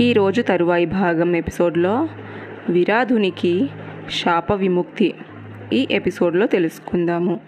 ఈరోజు తరువాయి భాగం ఎపిసోడ్లో విరాధునికి శాప విముక్తి ఈ ఎపిసోడ్లో తెలుసుకుందాము.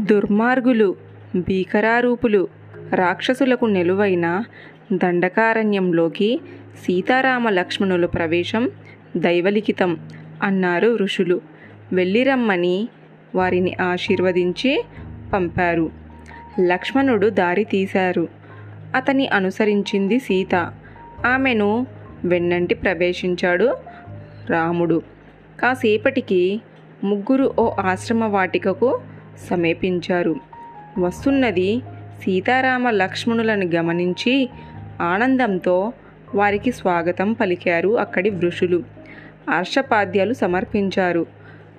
దుర్మార్గులు భీకరారూపులు రాక్షసులకు నిలువైన దండకారణ్యంలోకి సీతారామ లక్ష్మణుల ప్రవేశం దైవలిఖితం అన్నారు ఋషులు. వెళ్ళిరమ్మని వారిని ఆశీర్వదించి పంపారు. లక్ష్మణుడు దారి తీశారు. అతన్ని అనుసరించింది సీత. ఆమెను వెన్నంటి ప్రవేశించాడు రాముడు. కాసేపటికి ముగ్గురు ఓ ఆశ్రమ వాటికకు సమీపించారు. వస్తున్నది సీతారామ లక్ష్మణులను గమనించి ఆనందంతో వారికి స్వాగతం పలికారు అక్కడి వృషులు. హర్షపాద్యాలు సమర్పించారు.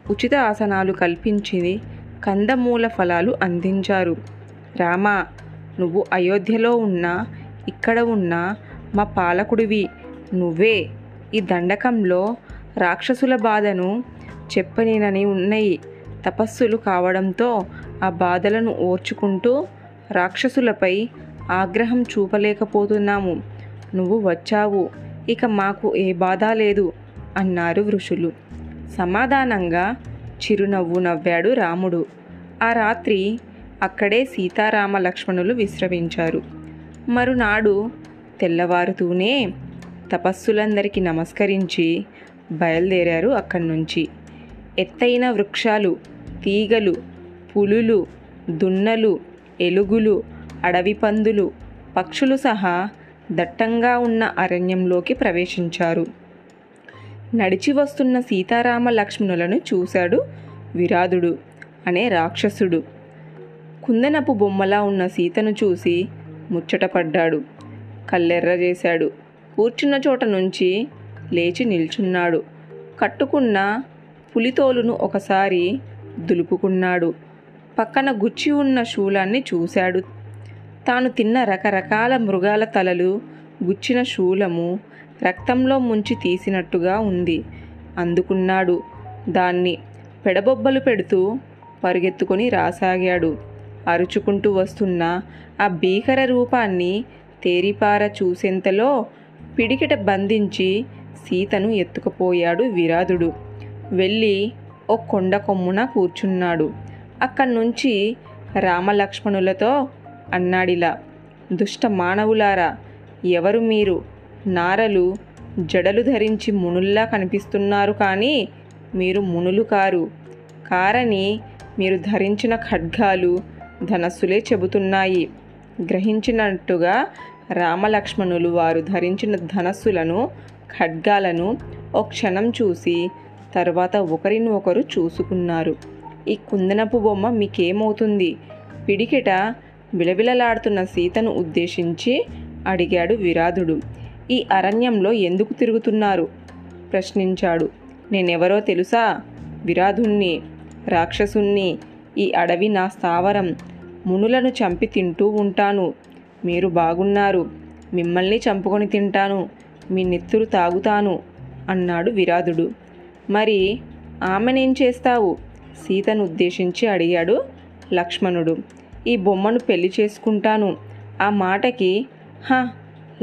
ఉచిత ఆసనాలు కల్పించి కందమూల ఫలాలు అందించారు. రామా నువ్వు అయోధ్యలో ఉన్నా ఇక్కడ ఉన్న మా పాలకుడివి నువ్వే. ఈ దండకంలో రాక్షసుల బాధను చెప్పనేనని ఉన్నాయి. తపస్సులు కావడంతో ఆ బాధలను ఓర్చుకుంటూ రాక్షసులపై ఆగ్రహం చూపలేకపోతున్నాము. నువ్వు వచ్చావు ఇక మాకు ఏ బాధ లేదు అన్నారు ఋషులు సమాధానంగా చిరునవ్వు నవ్వాడు రాముడు. ఆ రాత్రి అక్కడే సీతారామ లక్ష్మణులు విశ్రమించారు మరునాడు తెల్లవారుతూనే తపస్సులందరికీ నమస్కరించి బయలుదేరారు అక్కడి నుంచి ఎత్తైన వృక్షాలు తీగలు పులులు దున్నలు ఎలుగులు అడవి పందులు పక్షులు సహా దట్టంగా ఉన్న అరణ్యంలోకి ప్రవేశించారు. నడిచి వస్తున్న సీతారామ లక్ష్మణులను చూశాడు విరాధుడు అనే రాక్షసుడు. కుందనపు బొమ్మలా ఉన్న సీతను చూసి ముచ్చటపడ్డాడు కల్లెర్ర చేశాడు. కూర్చున్న చోట నుంచి లేచి నిల్చున్నాడు. కట్టుకున్న పులితోలును ఒకసారి దులుపుకున్నాడు. పక్కన గుచ్చి ఉన్న శూలాన్ని చూశాడు. తాను తిన్న రకరకాల మృగాల తలలు గుచ్చిన శూలము రక్తంలో ముంచి తీసినట్టుగా ఉంది. అందుకున్నాడు. దాన్ని పెడబొబ్బలు పెడుతూ పరిగెత్తుకొని రాసాగాడు. అరుచుకుంటూ వస్తున్న ఆ భీకర రూపాన్ని తేరిపార చూసేంతలో పిడికిట బంధించి సీతను ఎత్తుకుపోయాడు విరాధుడు వెళ్ళి ఓ కొండ కొమ్మున కూర్చున్నాడు. అక్కడి నుంచి రామలక్ష్మణులతో అన్నాడిలా దుష్ట మానవులారా ఎవరు మీరు? నారలు జడలు ధరించి మునుల్లా కనిపిస్తున్నారు కానీ మీరు మునులు కారు. కారని మీరు ధరించిన ఖడ్గాలు ధనస్సులే చెబుతున్నాయి. గ్రహించినట్టుగా రామలక్ష్మణులు వారు ధరించిన ధనస్సులను ఖడ్గాలను ఓ క్షణం చూసి తర్వాత ఒకరిని ఒకరు చూసుకున్నారు. ఈ కుందనపు బొమ్మ మీకేమవుతుంది? పిడికిట విలవిలలాడుతున్న సీతను ఉద్దేశించి అడిగాడు విరాధుడు. ఈ అరణ్యంలో ఎందుకు తిరుగుతున్నారు? ప్రశ్నించాడు. నేనెవరో తెలుసా? విరాధుణ్ణి రాక్షసుణ్ణి ఈ అడవి నా స్థావరం. మునులను చంపి తింటూ ఉంటాను. మీరు బాగున్నారు. మిమ్మల్ని చంపుకొని తింటాను. మీ నెత్తురు తాగుతాను అన్నాడు విరాధుడు మరి ఆమెనేం చేస్తావు? సీతను ఉద్దేశించి అడిగాడు లక్ష్మణుడు. ఈ బొమ్మను పెళ్ళి చేసుకుంటాను. ఆ మాటకి హ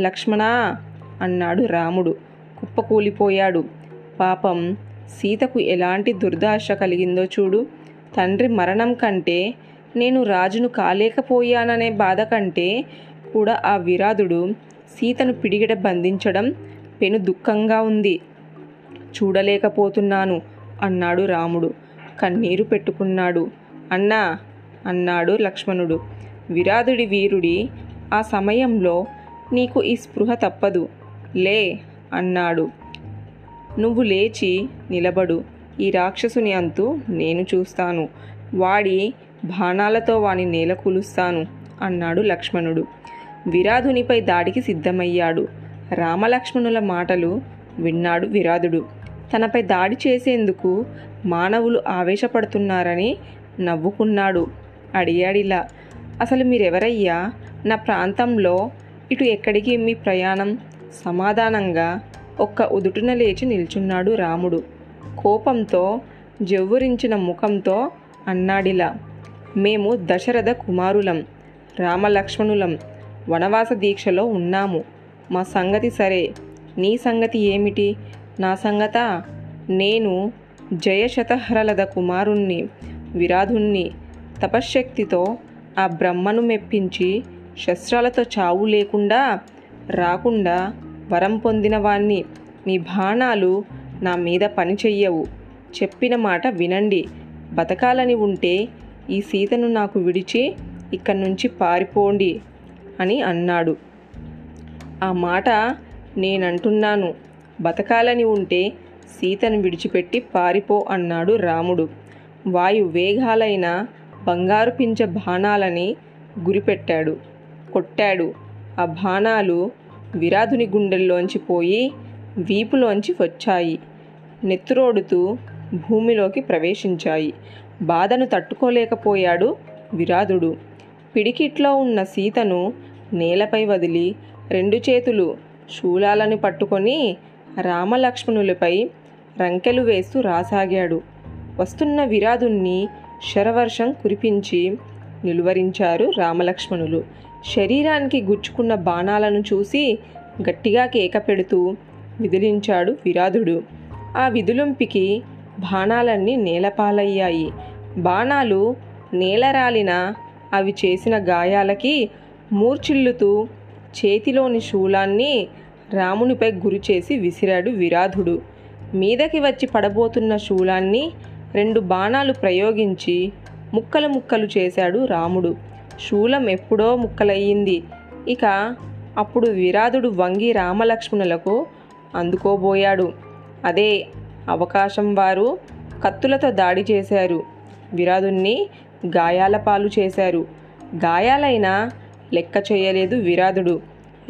లక్ష్మణా అన్నాడు రాముడు. కుప్పకూలిపోయాడు. పాపం సీతకు ఎలాంటి దుర్దాశ కలిగిందో చూడు. తండ్రి మరణం కంటే నేను రాజును కాలేకపోయాననే బాధ కంటే కూడా ఆ విరాధుడు సీతను పిడిగిట బంధించడం పెను దుఃఖంగా ఉంది. చూడలేకపోతున్నాను అన్నాడు రాముడు. కన్నీరు పెట్టుకున్నాడు. అన్నా అన్నాడు లక్ష్మణుడు. విరాధుడి వీరుడి ఆ సమయంలో నీకు ఈ స్పృహ తప్పదు. లే అన్నాడు. నువ్వు లేచి నిలబడు. ఈ రాక్షసుని అంతు నేను చూస్తాను. వాడి బాణాలతో వాని నేల కూలుస్తాను అన్నాడు లక్ష్మణుడు. విరాధునిపై దాడికి సిద్ధమయ్యాడు. రామలక్ష్మణుల మాటలు విన్నాడు విరాధుడు. తనపై దాడి చేసేందుకు మానవులు ఆవేశపడుతున్నారని నవ్వుకున్నాడు. అడిగాడిలా అసలు మీరెవరయ్యా? నా ప్రాంతంలో ఇటు ఎక్కడికి మీ ప్రయాణం? సమాధానంగా ఒక్క ఉదుటున లేచి నిల్చున్నాడు రాముడు. కోపంతో జవ్వురించిన ముఖంతో అన్నాడిలా మేము దశరథ కుమారులం రామలక్ష్మణులం వనవాస దీక్షలో ఉన్నాము. మా సంగతి సరే. నీ సంగతి ఏమిటి? నా సంగత? నేను జయశతహరలద కుమారుణ్ణి విరాధుణ్ణి తపశ్శక్తితో ఆ బ్రహ్మను మెప్పించి శస్త్రాలతో చావు లేకుండా రాకుండా వరం పొందినవాణ్ణి మీ బాణాలు నా మీద పని చెయ్యవు. చెప్పిన మాట వినండి. బతకాలని ఉంటే ఈ సీతను నాకు విడిచి ఇక్కడి నుంచి పారిపోండి అని అన్నాడు. ఆ మాట నేనంటున్నాను. బతకాలని ఉంటే సీతను విడిచిపెట్టి పారిపో అన్నాడు రాముడు. వాయు వేగాలైన బంగారు పించ బాణాలని గురిపెట్టాడు. కొట్టాడు. ఆ బాణాలు విరాధుని గుండెల్లోంచి పోయి వీపులోంచి వచ్చాయి. నెత్తురోడుతూ భూమిలోకి ప్రవేశించాయి. బాధను తట్టుకోలేకపోయాడు విరాధుడు. పిడికిట్లో ఉన్న సీతను నేలపై వదిలి రెండు చేతులు శూలాలను పట్టుకొని రామలక్ష్మణులపై రంకెలు వేస్తూ రాసాగాడు. వస్తున్న విరాధుణ్ణి శరవర్షం కురిపించి నిలువరించారు రామలక్ష్మణులు. శరీరానికి గుచ్చుకున్న బాణాలను చూసి గట్టిగా కేక పెడుతూ విదిలించాడు విరాధుడు. ఆ విదులుంపికి బాణాలన్నీ నేలపాలయ్యాయి. బాణాలు నేలరాలిన అవి చేసిన గాయాలకి మూర్చిల్లుతూ చేతిలోని శూలాన్ని రామునిపై గురిచేసి విసిరాడు విరాధుడు. మీదకి వచ్చి పడబోతున్న శూలాన్ని రెండు బాణాలు ప్రయోగించి ముక్కలు ముక్కలు చేశాడు రాముడు. శూలం ఎప్పుడో ముక్కలయ్యింది. ఇక అప్పుడు విరాధుడు వంగి రామలక్ష్మణులకు అందుకోబోయాడు. అదే అవకాశం వారు కత్తులతో దాడి చేశారు. విరాధుణ్ణి గాయాల పాలు చేశారు. గాయాలైనా లెక్క చేయలేదు విరాధుడు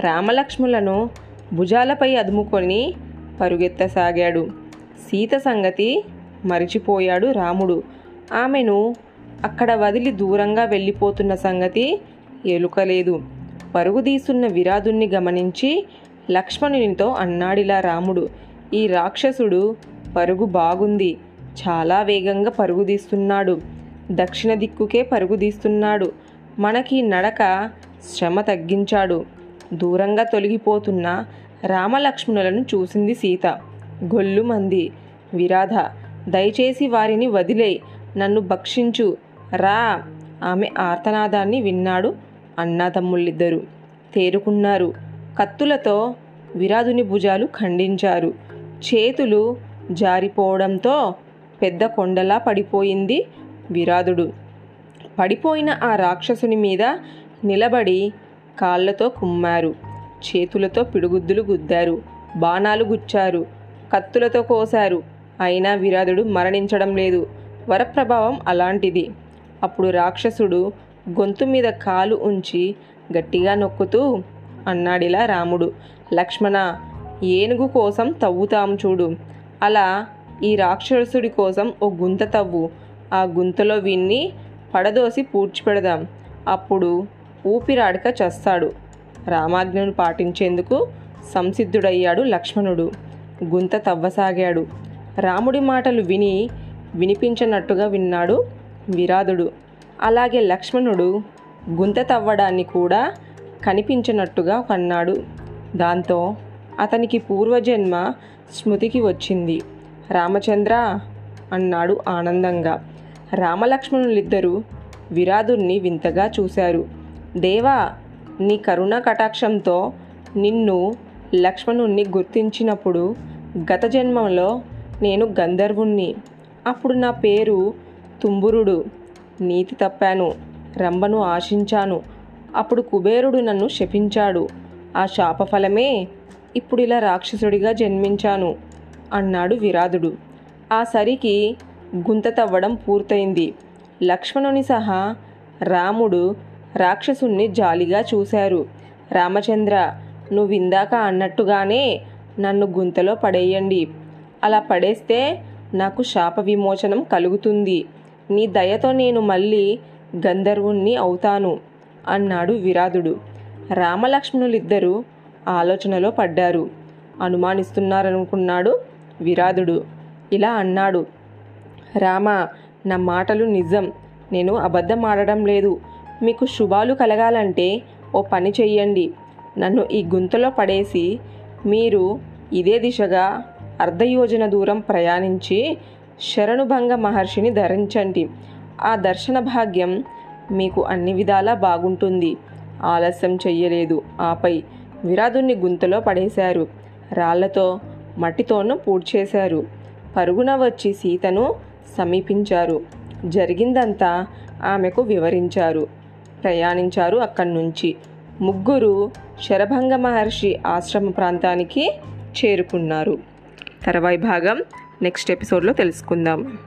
రామలక్ష్ములను భుజాలపై అదుముకొని పరుగెత్తసాగాడు. సీత సంగతి మరిచిపోయాడు రాముడు. ఆమెను అక్కడ వదిలి దూరంగా వెళ్ళిపోతున్న సంగతి ఎలుకలేదు. పరుగుదీస్తున్న విరాధుణ్ణి గమనించి లక్ష్మణునితో అన్నాడిలా రాముడు ఈ రాక్షసుడు పరుగు బాగుంది. చాలా వేగంగా పరుగుదీస్తున్నాడు దక్షిణ దిక్కుకే పరుగుదీస్తున్నాడు మనకి నడక శ్రమ తగ్గించాడు. దూరంగా తొలగిపోతున్న రామలక్ష్మణులను చూసింది సీత. గొల్లుమంది విరాధ దయచేసి వారిని వదిలే నన్ను భక్షించు. రా. ఆమె ఆర్తనాదాన్ని విన్నాడు అన్నాతమ్ముళ్ళిద్దరూ. తేరుకున్నారు. కత్తులతో విరాధుని భుజాలు ఖండించారు. చేతులు జారిపోవడంతో పెద్ద కొండలా పడిపోయింది విరాధుడు. పడిపోయిన ఆ రాక్షసుని మీద నిలబడి కాళ్ళతో కుమ్మారు. చేతులతో పిడుగుద్దులు గుద్దారు. బాణాలు గుచ్చారు. కత్తులతో కోశారు. అయినా విరాధుడు మరణించడం లేదు. వరప్రభావం అలాంటిది. అప్పుడు రాక్షసుడు గొంతు మీద కాలు ఉంచి గట్టిగా నొక్కుతూ అన్నాడిలా రాముడు. లక్ష్మణ ఏనుగు కోసం తవ్వుతాము చూడు. అలా ఈ రాక్షసుడి కోసం ఓ గుంత తవ్వు. ఆ గుంతలో విన్ని పడదోసి పూడ్చిపెడదాం. అప్పుడు ఊపిరాడక చస్తాడు. రామాజ్ఞను పాటించేందుకు సంసిద్ధుడయ్యాడు లక్ష్మణుడు. గుంత తవ్వసాగాడు. రాముడి మాటలు విని వినిపించనట్టుగా విన్నాడు విరాధుడు. అలాగే లక్ష్మణుడు గుంత తవ్వడాన్ని కూడా కనిపించినట్టుగా కన్నాడు. దాంతో అతనికి పూర్వజన్మ స్మృతికి వచ్చింది. రామచంద్ర అన్నాడు ఆనందంగా. రామలక్ష్మణులిద్దరూ విరాధుణ్ణి వింతగా చూశారు. దేవా నీ కరుణ కటాక్షంతో నిన్ను లక్ష్మణుణ్ణి గుర్తించినప్పుడు గత జన్మంలో నేను గంధర్వుణ్ణి. అప్పుడు నా పేరు తుంబురుడు. నీతి తప్పాను రంభను ఆశించాను. అప్పుడు కుబేరుడు నన్ను శపించాడు. ఆ శాపఫలమే ఇప్పుడు ఇలా రాక్షసుడిగా జన్మించాను అన్నాడు విరాధుడు ఆ సరికి గుంత తవ్వడం పూర్తయింది. లక్ష్మణుని సహా రాముడు రాక్షసుణ్ణి జాలిగా చూశారు. రామచంద్ర నువ్విందాక అన్నట్టుగానే నన్ను గుంతలో పడేయండి. అలా పడేస్తే నాకు శాప విమోచనం కలుగుతుంది. నీ దయతో నేను మళ్ళీ గంధర్వుణ్ణి అవుతాను. అన్నాడు విరాధుడు రామలక్ష్మణులిద్దరూ ఆలోచనలో పడ్డారు. అనుమానిస్తున్నారనుకున్నాడు విరాధుడు ఇలా అన్నాడు. రామ నా మాటలు నిజం. నేను అబద్ధం ఆడడం లేదు. మీకు శుభాలు కలగాలంటే ఓ పని చెయ్యండి. నన్ను ఈ గుంతలో పడేసి మీరు ఇదే దిశగా అర్ధయోజన దూరం ప్రయాణించి శరణుభంగ మహర్షిని ధరించండి. ఆ దర్శన భాగ్యం మీకు అన్ని విధాలా బాగుంటుంది. ఆలస్యం చెయ్యలేదు. ఆపై విరాధుణ్ణి గుంతలో పడేశారు. రాళ్ళతో మట్టితోనూ పూడ్చేశారు. పరుగున వచ్చి సీతను సమీపించారు. జరిగిందంతా ఆమెకు వివరించారు. ప్రయాణించారు అక్కడి నుంచి ముగ్గురు శరభంగ మహర్షి ఆశ్రమ ప్రాంతానికి చేరుకున్నారు. తర్వాయి భాగం నెక్స్ట్ ఎపిసోడ్లో తెలుసుకుందాం.